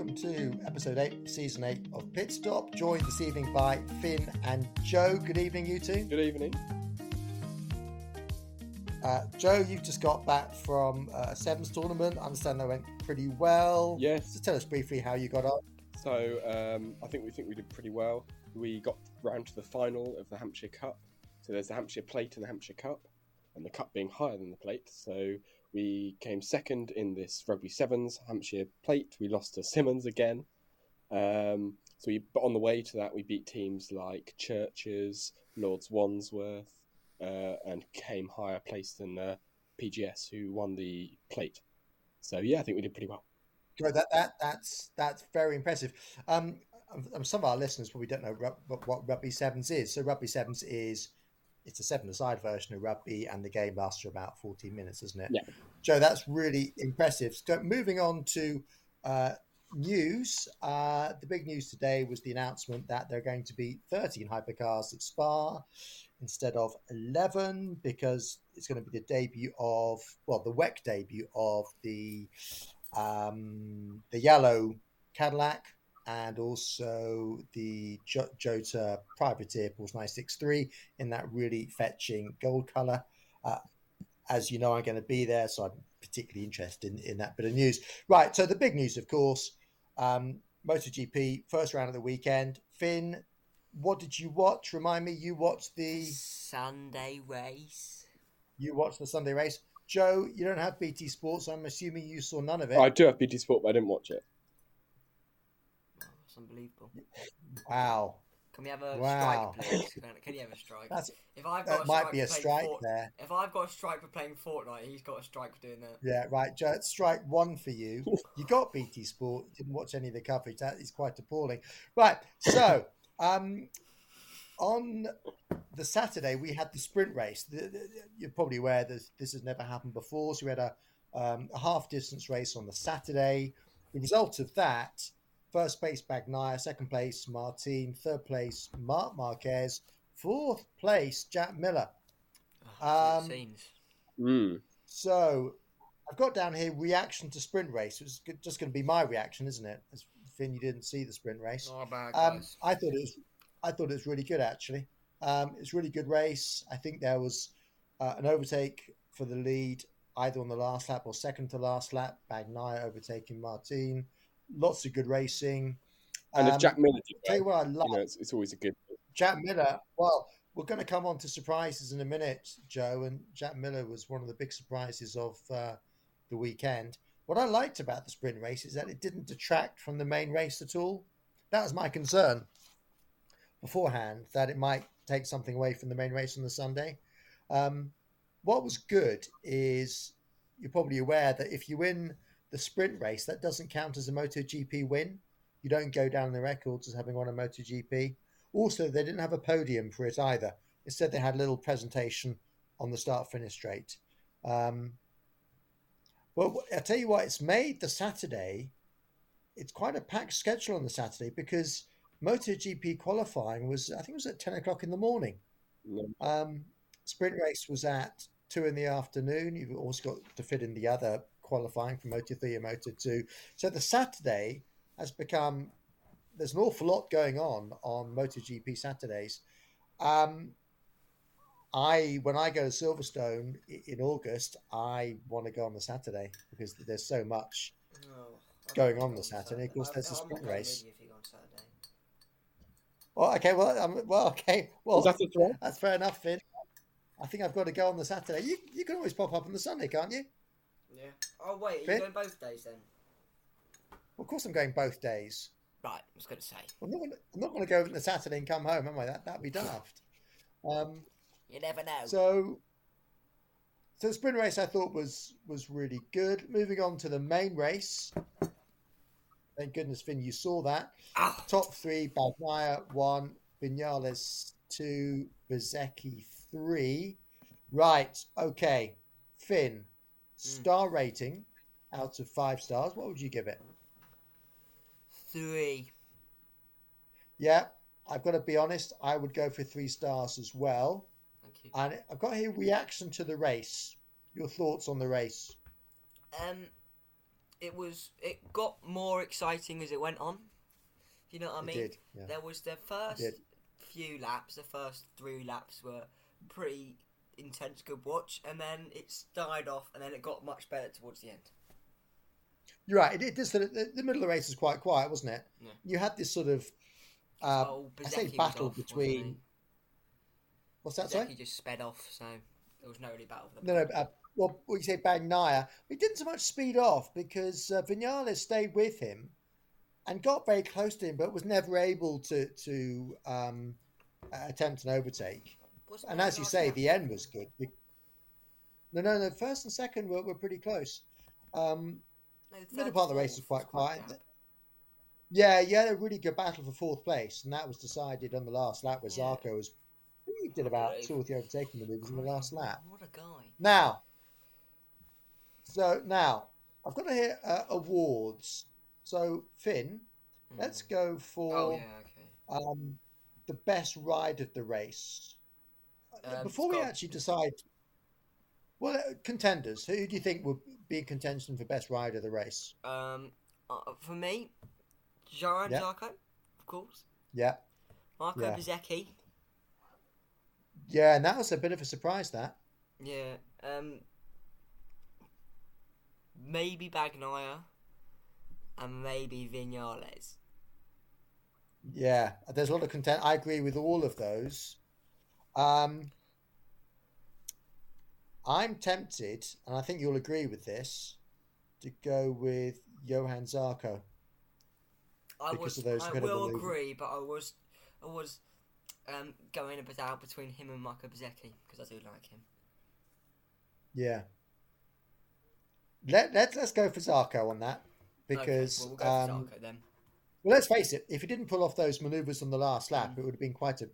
Welcome to episode 8, season 8 of Pit Stop, joined this evening by Finn and Joe. Good evening, you two. Good evening. Uh, Joe, you've just got back from uh, a Sevens tournament. I understand that went pretty well. Yes. Just tell us briefly how you got on. So um, I think we think we did pretty well. We got round to the final of the Hampshire Cup. So there's the Hampshire Plate and the Hampshire Cup, and the cup being higher than the plate. So we came second in this Rugby Sevens Hampshire Plate. We lost to Simmons again. Um, so we, but on the way to that, we beat teams like Churches, Lords Wandsworth, uh, and came higher placed than uh, PGS, who won the plate. So yeah, I think we did pretty well. Joe, that, that that's that's very impressive. Um, um, some of our listeners probably don't know what, what Rugby Sevens is. So Rugby Sevens is it's a seven-a-side version of rugby, and the game lasts for about 14 minutes, isn't it? Yeah. Joe, that's really impressive. So moving on to uh, news, uh, the big news today was the announcement that there are going to be 13 hypercars at Spa instead of 11 because it's going to be the debut of, well, the WEC debut of the um, the yellow Cadillac and also the Jota Privateer Porsche 963 in that really fetching gold color. Uh, as you know, I'm going to be there, so I'm particularly interested in, in that bit of news. Right, so the big news, of course, um, MotoGP, first round of the weekend. Finn, what did you watch? Remind me, you watched the Sunday race. You watched the Sunday race. Joe, you don't have BT Sports, so I'm assuming you saw none of it. I do have BT Sport, but I didn't watch it. It's unbelievable. Wow. Can we have a Wow. strike, please? Can, can you have a strike? That's if I've that got a might strike be a for playing strike Fort- there. If I've got a strike for playing Fortnite, he's got a strike for doing that. Yeah, right. Joe, strike one for you. You got BT Sport. Didn't watch any of the coverage. That is quite appalling. Right. So, um, on the Saturday, we had the sprint race. The, the, you're probably aware that this has never happened before. So we had a, um, a half distance race on the Saturday. The result of that: first place Bagnaia, second place Martin, third place Marc Marquez, fourth place Jack Miller. Oh, Um. Mm. So I've got down here reaction to sprint race. It's g- just going to be my reaction, isn't it? As Finn, you didn't see the sprint race. Not bad, Um. I thought it was, I thought it was really good actually. Um, it's really good race. I think there was uh, an overtake for the lead either on the last lap or second to last lap. Bagnaia overtaking Martin. Lots of good racing. And if Um, Jack Miller did tell you what I love. you know, it's, it's always a good. Jack Miller. Well, we're going to come on to surprises in a minute, Joe. And Jack Miller was one of the big surprises of uh, the weekend. What I liked about the sprint race is that it didn't detract from the main race at all. That was my concern beforehand, that it might take something away from the main race on the Sunday. Um, what was good is you're probably aware that if you win the sprint race, that doesn't count as a MotoGP win. You don't go down the records as having won a MotoGP. Also, they didn't have a podium for it either. Instead, they had a little presentation on the start finish straight. Um, well, I'll tell you what, it's made the Saturday. It's quite a packed schedule on the Saturday because MotoGP qualifying was, I think, it was at ten o'clock in the morning. Know, Um, sprint race was at two in the afternoon. You've also got to fit in the other qualifying for Moto 3 and Moto 2. So the Saturday has become, there's an awful lot going on on MotoGP Saturdays. Um, I when I go to Silverstone in August, I want to go on the Saturday because there's so much. Oh, Going on the going Saturday, of course, I'm- there's a I'm not sprint race. with you if you go on Saturday. Well, okay, well, um, well, okay, well, that that's fair enough, Finn. I think I've got to go on the Saturday. You you can always pop up on the Sunday, can't you? Yeah. Oh wait, are Fit? you going both days then? Well, of course, I'm going both days. Right, I was going to say. I'm not gonna, I'm not going to go on the Saturday and come home, am I? That that'd be daft. Um, You never know. So, so the sprint race I thought was was really good. Moving on to the main race. Thank goodness, Finn, you saw that. Ah, Top three: Bagnaia one, Vinales two, Bezzecchi three. Right. Okay, Finn. Star rating out of five stars. What would you give it? three. Yeah, I've got to be honest. I would go for three stars as well. Thank you. And I've got here reaction to the race. Your thoughts on the race? Um, it was. It got more exciting as it went on. You know what I It mean? did, yeah. There was the first few laps. The first three laps were pretty intense, good watch, and then it died off, and then it got much better towards the end. You're right. It, it is the, the, the middle of the race was quite quiet, wasn't it? Yeah. You had this sort of, uh, oh, I say battle off, between. What's that? Bezzecchi Sorry. just sped off, so there was no really battle. No, no. Uh, well, what you say Bagnaia, he didn't so much speed off because uh, Vinales stayed with him and got very close to him, but was never able to to um, uh, attempt an overtake. Wasn't And as you say, lap? the end was good. No, no, no. First and second were, were pretty close. Um, No, middle part of the race was quite quiet. gap. Yeah, you had a really good battle for fourth place, and that was decided on the last lap where Yeah. Zarco was. He did about two or three overtaking maneuvers in the last lap. What a guy! Now, so now I've got to hear uh, awards. So Finn, let's go for Oh yeah, okay. um, the best ride of the race. Um, Before we actually decide, well, uh, contenders. Who do you think would be in contention for best rider of the race? Um, uh, for me, Johann Yeah. Zarco, of course. Yeah, Marco Yeah. Bezzecchi. yeah, and that was a bit of a surprise. That Yeah. Um, maybe Bagnaia, and maybe Vinales. Yeah, there's a lot of content. I agree with all of those. Um, I'm tempted, and I think you'll agree with this, to go with Johann Zarco. I was. I will agree, but I was, I was, um, going a bit out between him and Marco Bezzecchi because I do like him. Yeah. Let let's let's go for Zarco on that because okay, well, we'll um, for Zarco then. well, let's face it, if he didn't pull off those maneuvers on the last lap, it would have been quite a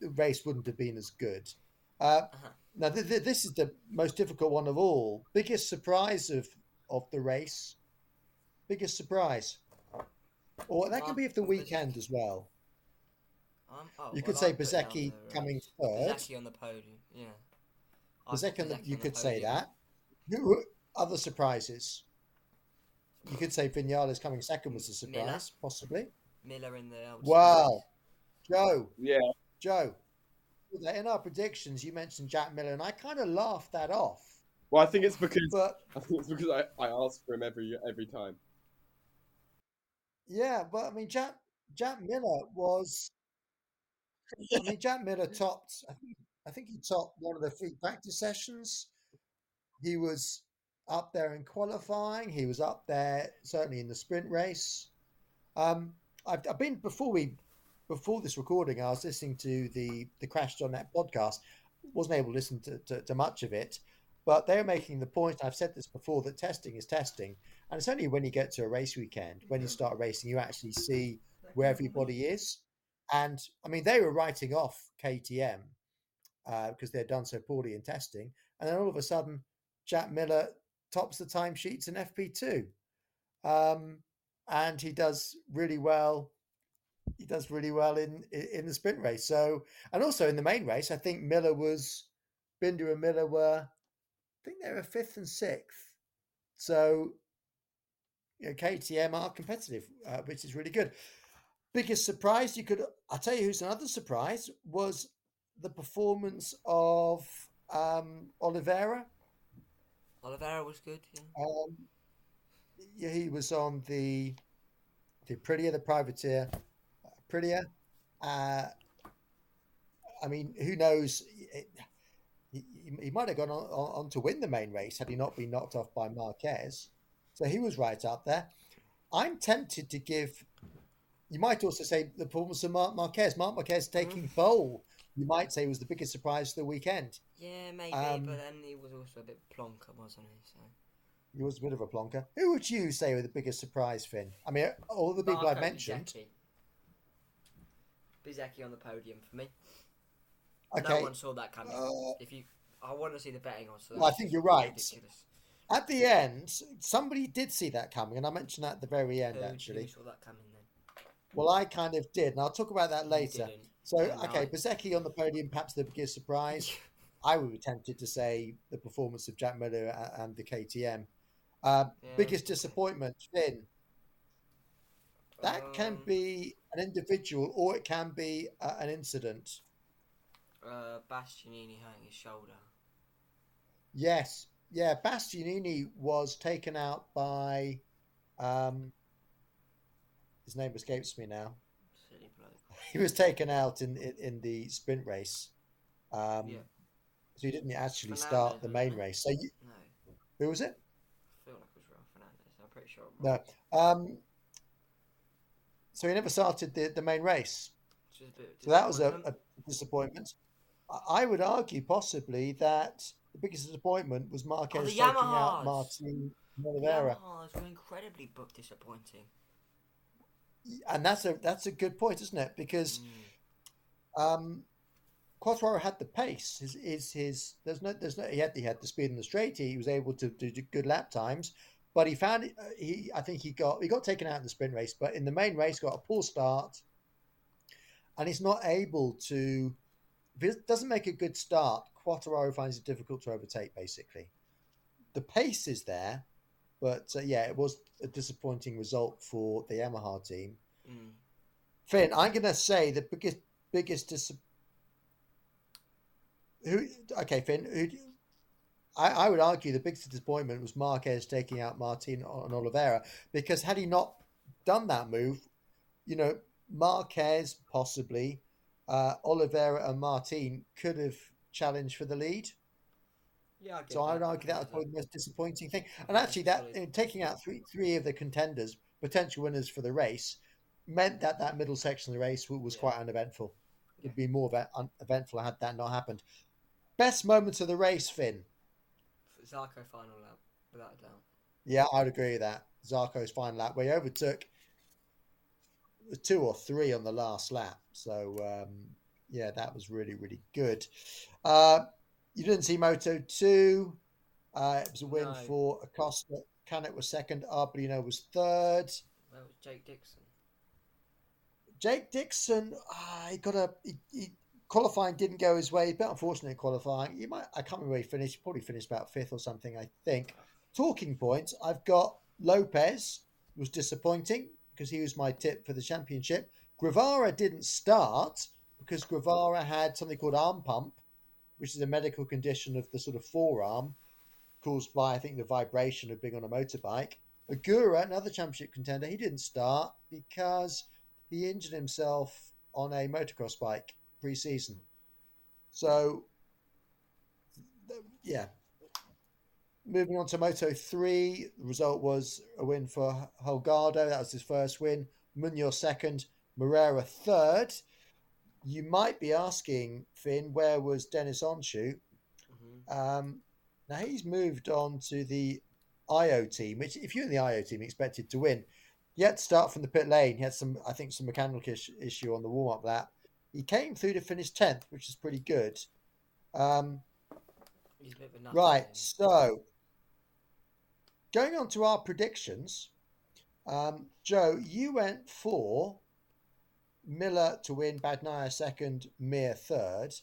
the race wouldn't have been as good. Uh, Uh-huh. Now, th- th- this is the most difficult one of all. Biggest surprise of of the race. Biggest surprise, or that could be of the weekend as well. Um, oh, You could well, say I'd put down Bezzecchi the, uh, coming third. Bezzecchi on the podium. Yeah. I'd The second, you on the could say that. Who, who- other surprises? You could say Vinales coming second was a Miller. surprise, possibly. Miller in the. outside. Wow, Joe, Yeah, Joe. In our predictions, you mentioned Jack Miller, and I kind of laughed that off. well, I think it's because But I think it's because I, I ask for him every every time. Yeah, but I mean, Jack Jack Miller was. I mean, Jack Miller topped. I think, I think he topped one of the free practice sessions. He was up there in qualifying. He was up there certainly in the sprint race. Um, I've, I've been before we before this recording. I was listening to the the Net podcast. wasn't able to listen to, to, to much of it, but they're making the point. I've said this before that testing is testing, and it's only when you get to a race weekend when you start racing you actually see where everybody is. And I mean, they were writing off KTM uh, because they'd done so poorly in testing, and then all of a sudden, Jack Miller tops the timesheets in FP2, um, and he does really well. He does really well in in the sprint race. So, and also in the main race, I think Miller was Binder and Miller were, I think they were fifth and sixth. So, you know, KTM are competitive, uh, which is really good. Biggest surprise you could, I'll tell you who's another surprise was the performance of um, Oliveira. Oliveira was good. Yeah. Um, yeah, he was on the the Aprilia, the privateer Aprilia. Uh, I mean, who knows? It, he, he might have gone on, on, to win the main race had he not been knocked off by Marquez. So he was right up there. I'm tempted to give. You might also say the performance of Marc Marquez. Marc Marquez taking mm. pole. You might say was the biggest surprise of the weekend. Yeah, maybe, um, but then he was also a bit plonker, wasn't he? So. He was a bit of a plonker. Who would you say were the biggest surprise, Finn? I mean, all the people Marco I mentioned. Bezzecchi on the podium for me. Okay. No one saw that coming. Uh, if you, I want to see the betting on. So well, I think you're right. Ridiculous. At the end, somebody did see that coming, and I mentioned that at the very end. Who, actually, saw that coming then? Well, I kind of did, and I'll talk about that later. So, okay, Bezzecchi on the podium, perhaps the biggest surprise. I would be tempted to say the performance of Jack Miller and the KTM. Uh, yeah. Biggest disappointment, Finn. That um, can be an individual or it can be uh, an incident. Uh, Bastianini hurting his shoulder. Yes, yeah. Bastianini was taken out by. Um, his name escapes me now. Silly bloke. He was taken out in in, in the sprint race. Um, yeah. So he didn't actually Fernandez, start the main race. So you, no. who was it? I feel like it was Raul Fernandez. I'm pretty sure. I'm no. Um, so he never started the, the main race. So that was a, a disappointment. I would argue possibly that the biggest disappointment was Marquez oh, taking out Martin Oliveira. Yamahas were incredibly book disappointing. And that's a that's a good point, isn't it? Because mm. um, had the pace. His, his his there's no there's no he had he had the speed in the straight. He was able to do good lap times, but he found. Uh, he I think he got he got taken out in the sprint race, but in the main race got a poor start, and he's not able to if it doesn't make a good start, Quartararo finds it difficult to overtake, basically. The pace is there, but uh, yeah, it was a disappointing result for the Yamaha team. Mm. Finn, I'm going to say the biggest biggest dis- who okay, Finn, who, I, I would argue the biggest disappointment was Marquez taking out Martin on Oliveira because had he not done that move, you know, Marquez possibly uh, Oliveira and Martin could have challenged for the lead. Yeah, I so I would argue that was probably the most disappointing thing. And actually, that in taking out three three of the contenders, potential winners for the race, meant that that middle section of the race was yeah. quite uneventful. It'd be more eventful had that not happened. Best moments of the race, Finn. Zarco final lap, without a doubt. Yeah, I'd agree with that. Zarco's final lap, where he overtook two or three on the last lap. So um, yeah, that was really really good. Uh, you didn't see Moto two. Uh, it was a win no. for Acosta. Canet was second. Arbolino was third. That was Jake Dixon. Jake Dixon, uh, he got a he, he, qualifying didn't go his way. But unfortunately, qualifying, you might I can't remember where he finished. He probably finished about fifth or something. I think. Talking points. I've got Lopez was disappointing because he was my tip for the championship. Guevara didn't start because Guevara had something called arm pump, which is a medical condition of the sort of forearm caused by, I think, the vibration of being on a motorbike. Ogura, another championship contender, he didn't start because he injured himself on a motocross bike pre-season. So, yeah, Moving on to Moto 3, the result was a win for Holgado. That was his first win. Munoz second, Moreira third. You might be asking, Finn, where was Deniz Öncü? Mm-hmm. Um, now he's moved on to the Ajo team, which if you're in the Ajo team, expected to win. He had to start from the pit lane. He had some, I think, some mechanical issue on the warm up lap. He came through to finish 10th, which is pretty good. Um, right, so Going on to our predictions, um, Joe, you went for Miller to win, Bagnaia second, Mir third.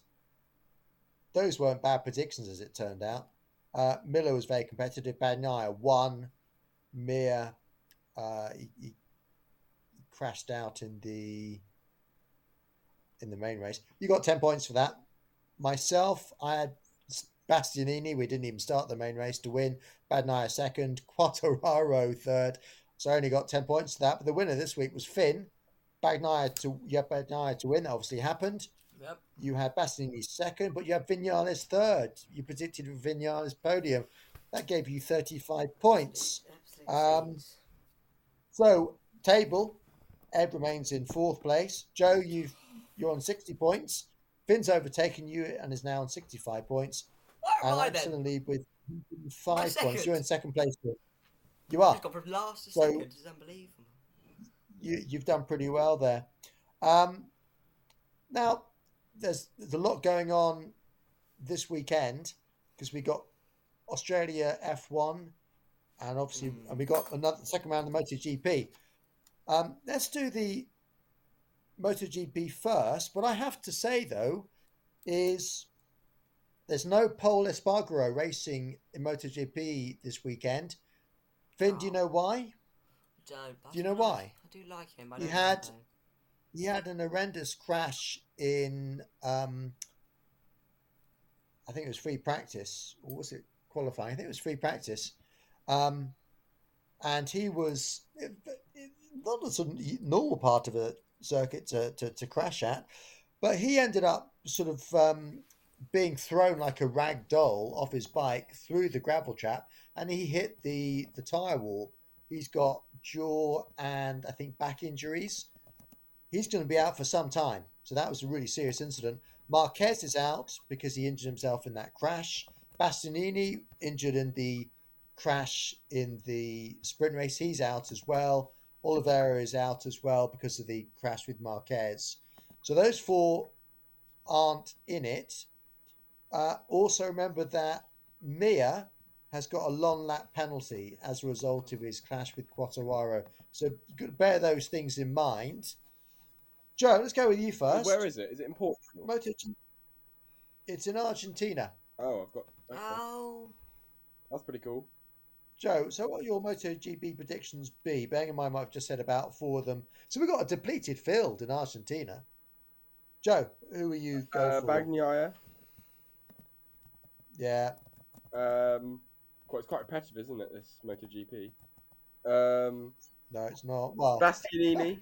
those weren't bad predictions as it turned out. Uh, Miller was very competitive. Bagnaia won. Mir, uh, he, he crashed out in the in the main race. You got ten points for that. Myself, I had Bastianini. We didn't even start the main race to win. Bagnaia second. Quartararo third. So I only got ten points for that. But the winner this week was Finn. Bagnaia to yeah, Bagnaia to win. That obviously happened. Yep. You had Bastianini second, but you had Vinales third. You predicted Vinales podium. That gave you 35 points. Um. So, table, Ed remains in fourth place. Joe, you've, you're on 60 points. Finn's overtaken you and is now on 65 points. Where am And I then? in lead with five points. You're in second place. You are. I've got from last to So- second. It's unbelievable. you, you've done pretty well there. Um, now, there's there's a lot going on this weekend because we got Australia F1, and obviously, Mm. and we got another second round of MotoGP. Um, let's do the MotoGP first. But I have to say though, is there's no Pol Espargaro racing in MotoGP this weekend. Finn, do you Oh. know why? Don't. Do you know why? I do like him. I He had- him. he had an horrendous crash in um I think it was free practice or was it qualifying? I think it was free practice. Um and he was not a sort of normal part of a circuit to, to, to crash at, but he ended up sort of um, being thrown like a rag doll off his bike through the gravel trap, and he hit the the tire wall. He's got jaw and I think back injuries he's going to be out for some time. So that was a really serious incident. Marquez is out because he injured himself in that crash. Bastianini injured in the crash in the sprint race. He's out as well. Oliveira is out as well because of the crash with Marquez. So those four aren't in it. Uh, also remember that Mir has got a long lap penalty as a result of his clash with Quartararo. So you've got to bear those things in mind. Joe, let's go with you first. Where is it? Is it in Portugal? MotoGP? It's in Argentina. Oh, I've got. Okay. Oh. That's pretty cool. Joe, so what will your MotoGP predictions be? Bearing in mind what I've just said about four of them. So we've got a depleted field in Argentina. Joe, who are you go Uh, for? Bagnaia. Yeah, Um, quite, it's quite repetitive, isn't it? This MotoGP. Um, no, it's not. Well, Bastianini.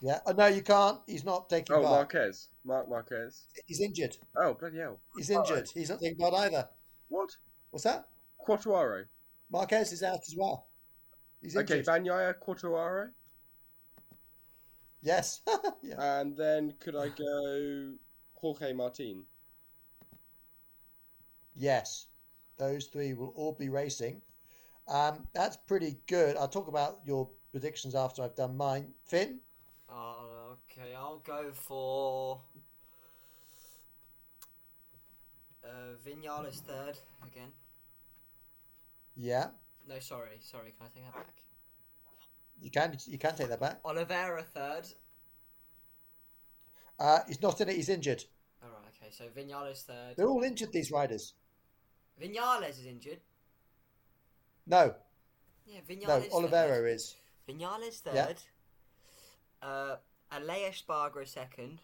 yeah. Oh, no, you can't. He's not taking Oh, part. Marquez. Marc Marquez. He's injured. Oh, bloody hell. He's injured. He's not taking part either. What? What's that? Quattuaro. Marquez is out as well. He's Okay, injured. Bagnaia, Quattuaro. yes. yeah. And then could I go Jorge Martin? Yes, those three will all be racing. Um, that's pretty good. I'll talk about your predictions after I've done mine. Finn, Oh, okay. I'll go for. Uh, Vinales third again. Yeah, No, sorry, sorry. Can I take that back? you can you can take that back. Oliveira third. Uh, he's not in it. He's injured. All right. Okay. So Vinales third. They're all injured. These riders. Vinales is injured. No, Yeah, no. Vinales. Oliveira third. is. Vinales third. Yeah. Uh, Aleix Espargaro second,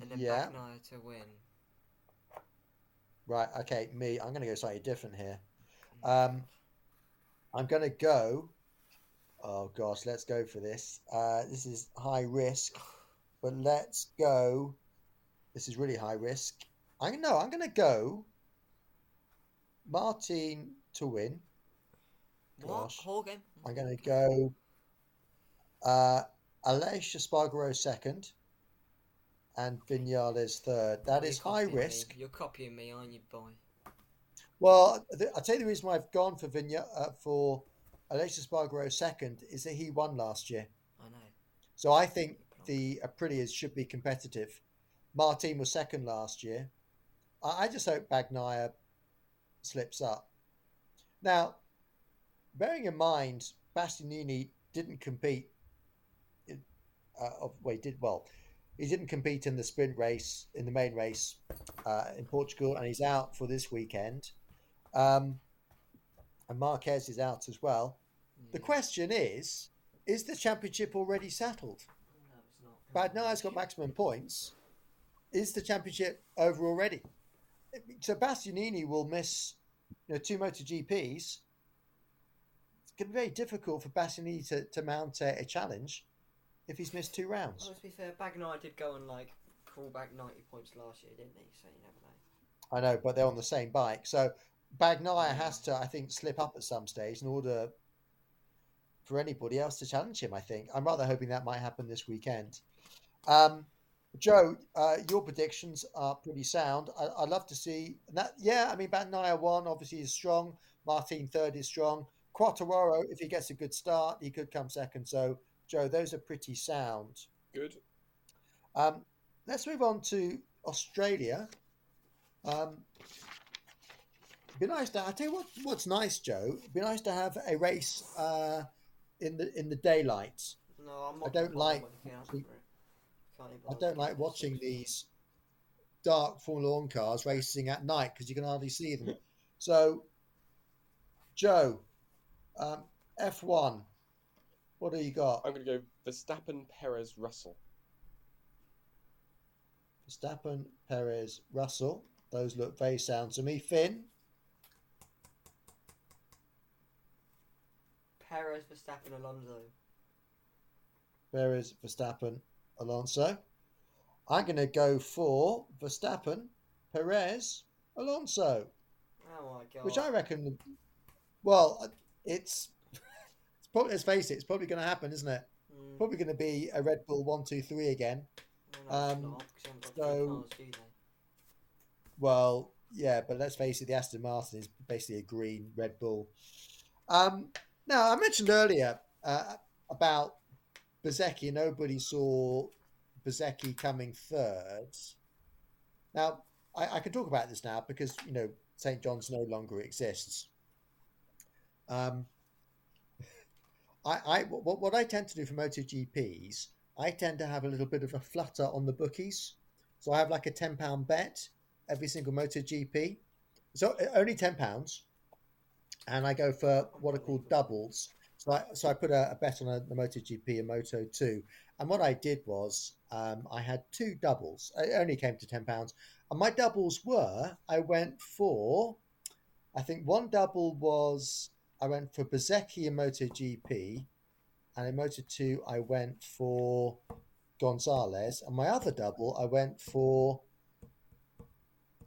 and then Yeah. Bagnaia to win. Right. Okay. Me. I'm going to go slightly different here. Um, I'm going to go. Oh gosh, let's go for this. Uh, this is high risk, but let's go. This is really high risk. I know. I'm going to go. Martin to win. What? Gosh. Horgan? I'm going to go. Uh, Aleix Espargaro second, and Vinales third. That You're is high copying me. risk. You're copying me, aren't you, boy? Well, the, I'll tell you the reason why I've gone for Vigna, uh, for Aleix Espargaro second is that he won last year. I know. So I think the Aprilias should be competitive. Martin was second last year. I, I just hope Bagnaia slips up. Now, bearing in mind, Bastianini didn't compete. in- Uh, of, well, he did well. He didn't compete in the sprint race in the main race uh, in Portugal, and he's out for this weekend. Um, and Marquez is out as well. The question is: Is the championship already settled? No, it's not. Bagnaia got maximum points. Is the championship over already? So Bastianini will miss, you know, two MotoGPs. It's going to be very difficult for Bastianini to, to mount a, a challenge if he's missed two rounds. Well, to be fair, Bagnaia did go and like crawl back ninety points last year, didn't he? So you never know. I know, but they're on the same bike. So Bagnaia has to, I think, slip up at some stage in order for anybody else to challenge him. I think I'm rather hoping that might happen this weekend. Um, Joe, uh, your predictions are pretty sound. I, I'd love to see that. Yeah, I mean, Bagnaia one obviously is strong. Martin third is strong. Quartararo, if he gets a good start, he could come second. So, Joe, those are pretty sound. Good. Um, let's move on to Australia. Um, be nice to. I tell you what. What's nice, Joe? Be nice to have a race uh, in the in the daylight. No, I'm not. I don't like- looking out for it. Can't even I don't like watching these dark Formula One cars racing at night because you can hardly see them. So, Joe, um, F1, what do you got? I'm going to go Verstappen, Perez, Russell. Verstappen, Perez, Russell. Those look very sound to me. Finn, Perez, Verstappen, Alonso. Perez, Verstappen, Alonso. I'm going to go for Verstappen, Perez, Alonso, Oh my god. which I reckon. Well, it's. Probably, let's face it, it's probably going to happen, isn't it? Mm, Probably going to be a Red Bull one, two, three again. no, no, um, not, 'cause you haven't three so- cars. Well, yeah, but let's face it, the Aston Martin is basically a green Red Bull. Um, now, I mentioned earlier uh, about Bezzecchi. Nobody saw Bezzecchi coming third. Now, I, I can talk about this now because, you know, St. John's no longer exists. Um, I, I what, what I tend to do for MotoGPs, I tend to have a little bit of a flutter on the bookies. So I have like a ten pound bet every single MotoGP. So uh, only ten pounds, and I go for what are called doubles. So I so I put a, a bet on a, the MotoGP and Moto two, and what I did was um, I had two doubles. It only came to ten pounds, and my doubles were I went for, I think one double was I went for Bezzecchi in MotoGP, and in Moto two I went for Gonzalez, and my other double I went for.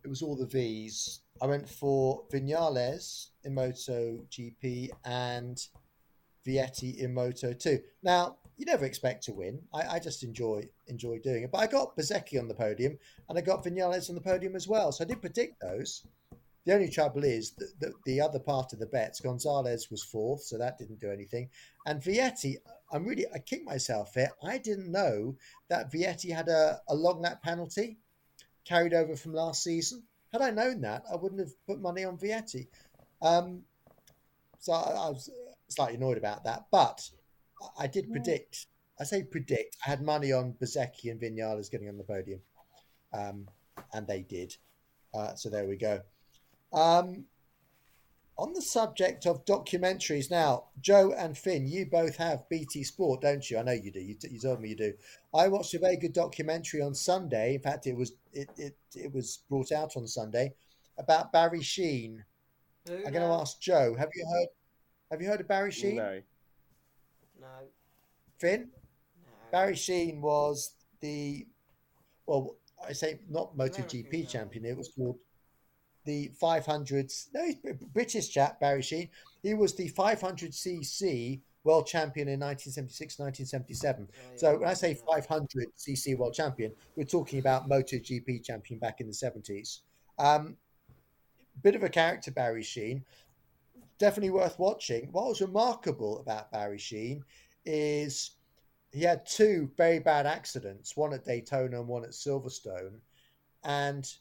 It was all the V's. I went for Vinales in Moto GP and Vietti in Moto 2. Now, you never expect to win. I, I just enjoy enjoy doing it. But I got Bezzecchi on the podium and I got Vinales on the podium as well. So I did predict those. The only trouble is that the, the other part of the bets, Gonzalez was fourth, so that didn't do anything. And Vietti, I'm really, I kicked myself here. I didn't know that Vietti had a, a long lap penalty carried over from last season. Had I known that, I wouldn't have put money on Vietti. Um, so I, I was slightly annoyed about that. But I- did predict, I say predict, I had money on Bezzecchi and Vinales getting on the podium. Um, and they did. Uh, so there we go. Um, on the subject of documentaries, now, Joe and Finn, you both have BT Sport, don't you? I know you do. You, t- you told me you do. I watched a very good documentary on Sunday. In fact, it was it it, it was brought out on Sunday about Barry Sheene. Who I'm going to ask Joe. Have you heard? Have you heard of Barry Sheene? No. No. Finn. No. Barry Sheene was the well, I say not American MotoGP guy. champion. It was called the 500s. No, he's a British chap, Barry Sheene. He was the 500cc world champion in 1976, 1977. Oh, yeah, So when I say 500cc world champion, we're talking about MotoGP champion back in the 70s. Um, bit of a character, Barry Sheene. Definitely worth watching. What was remarkable about Barry Sheene is he had two very bad accidents, one at Daytona and one at Silverstone, and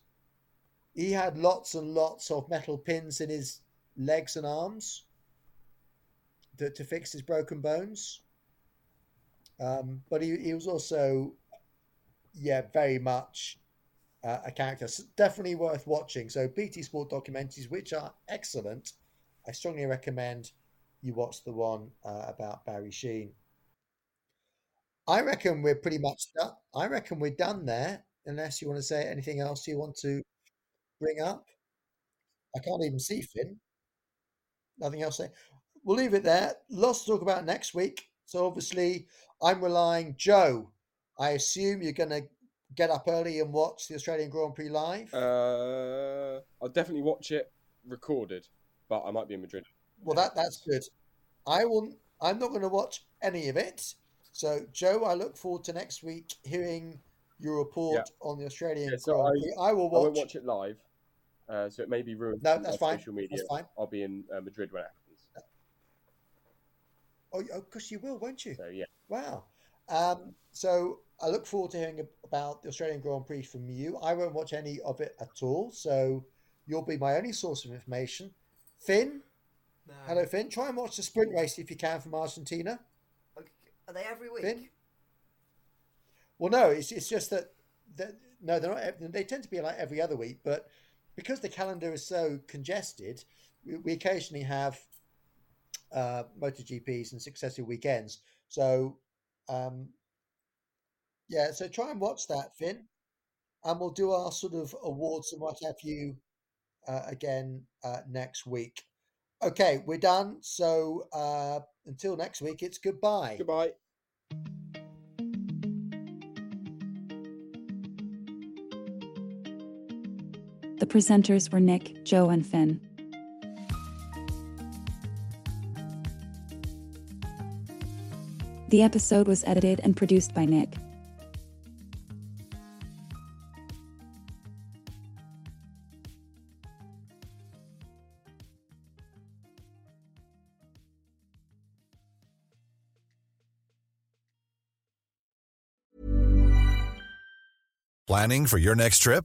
he had lots and lots of metal pins in his legs and arms to, to fix his broken bones. Um, but he, he was also yeah, very much uh, a character. So definitely worth watching. So BT Sport documentaries, which are excellent. I strongly recommend you watch the one uh, about Barry Sheene. I reckon we're pretty much done. I reckon we're done there, unless you want to say anything else you want to bring up. I can't even see Finn. Nothing else. There. We'll leave it there. Lots to talk about next week. So obviously, I'm relying. Joe, I assume you're going to get up early and watch the Australian Grand Prix live. Uh, I'll definitely watch it recorded, but I might be in Madrid. Well, that that's good. I will. I'm not going to watch any of it. So, Joe, I look forward to next week hearing your report Yeah. on the Australian Yeah, so Grand I- Prix. I will I won't watch. watch it live, uh, so it may be ruined. No, that's fine. Social media. That's fine. I'll be in uh, Madrid when it happens. Oh, of course you will, won't you? So yeah, Wow. Um, so I look forward to hearing about the Australian Grand Prix from you. I won't watch any of it at all, so you'll be my only source of information. Finn, No. hello Finn. Try and watch the sprint race if you can from Argentina. Are they every week? Finn? Well, no, it's it's just that, that no, they're not. They tend to be like every other week, but because the calendar is so congested, we, we occasionally have uh, MotoGPs and successive weekends. So, um, yeah, so try and watch that, Finn, and we'll do our sort of awards and what have you uh, again uh, next week. Okay, we're done. So uh, until next week, it's goodbye. goodbye. The presenters were Nick, Joe, and Finn. The episode was edited and produced by Nick. Planning for your next trip?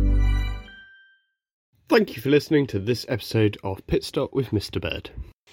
Thank you for listening to this episode of Pit Stop with Mr. Bird.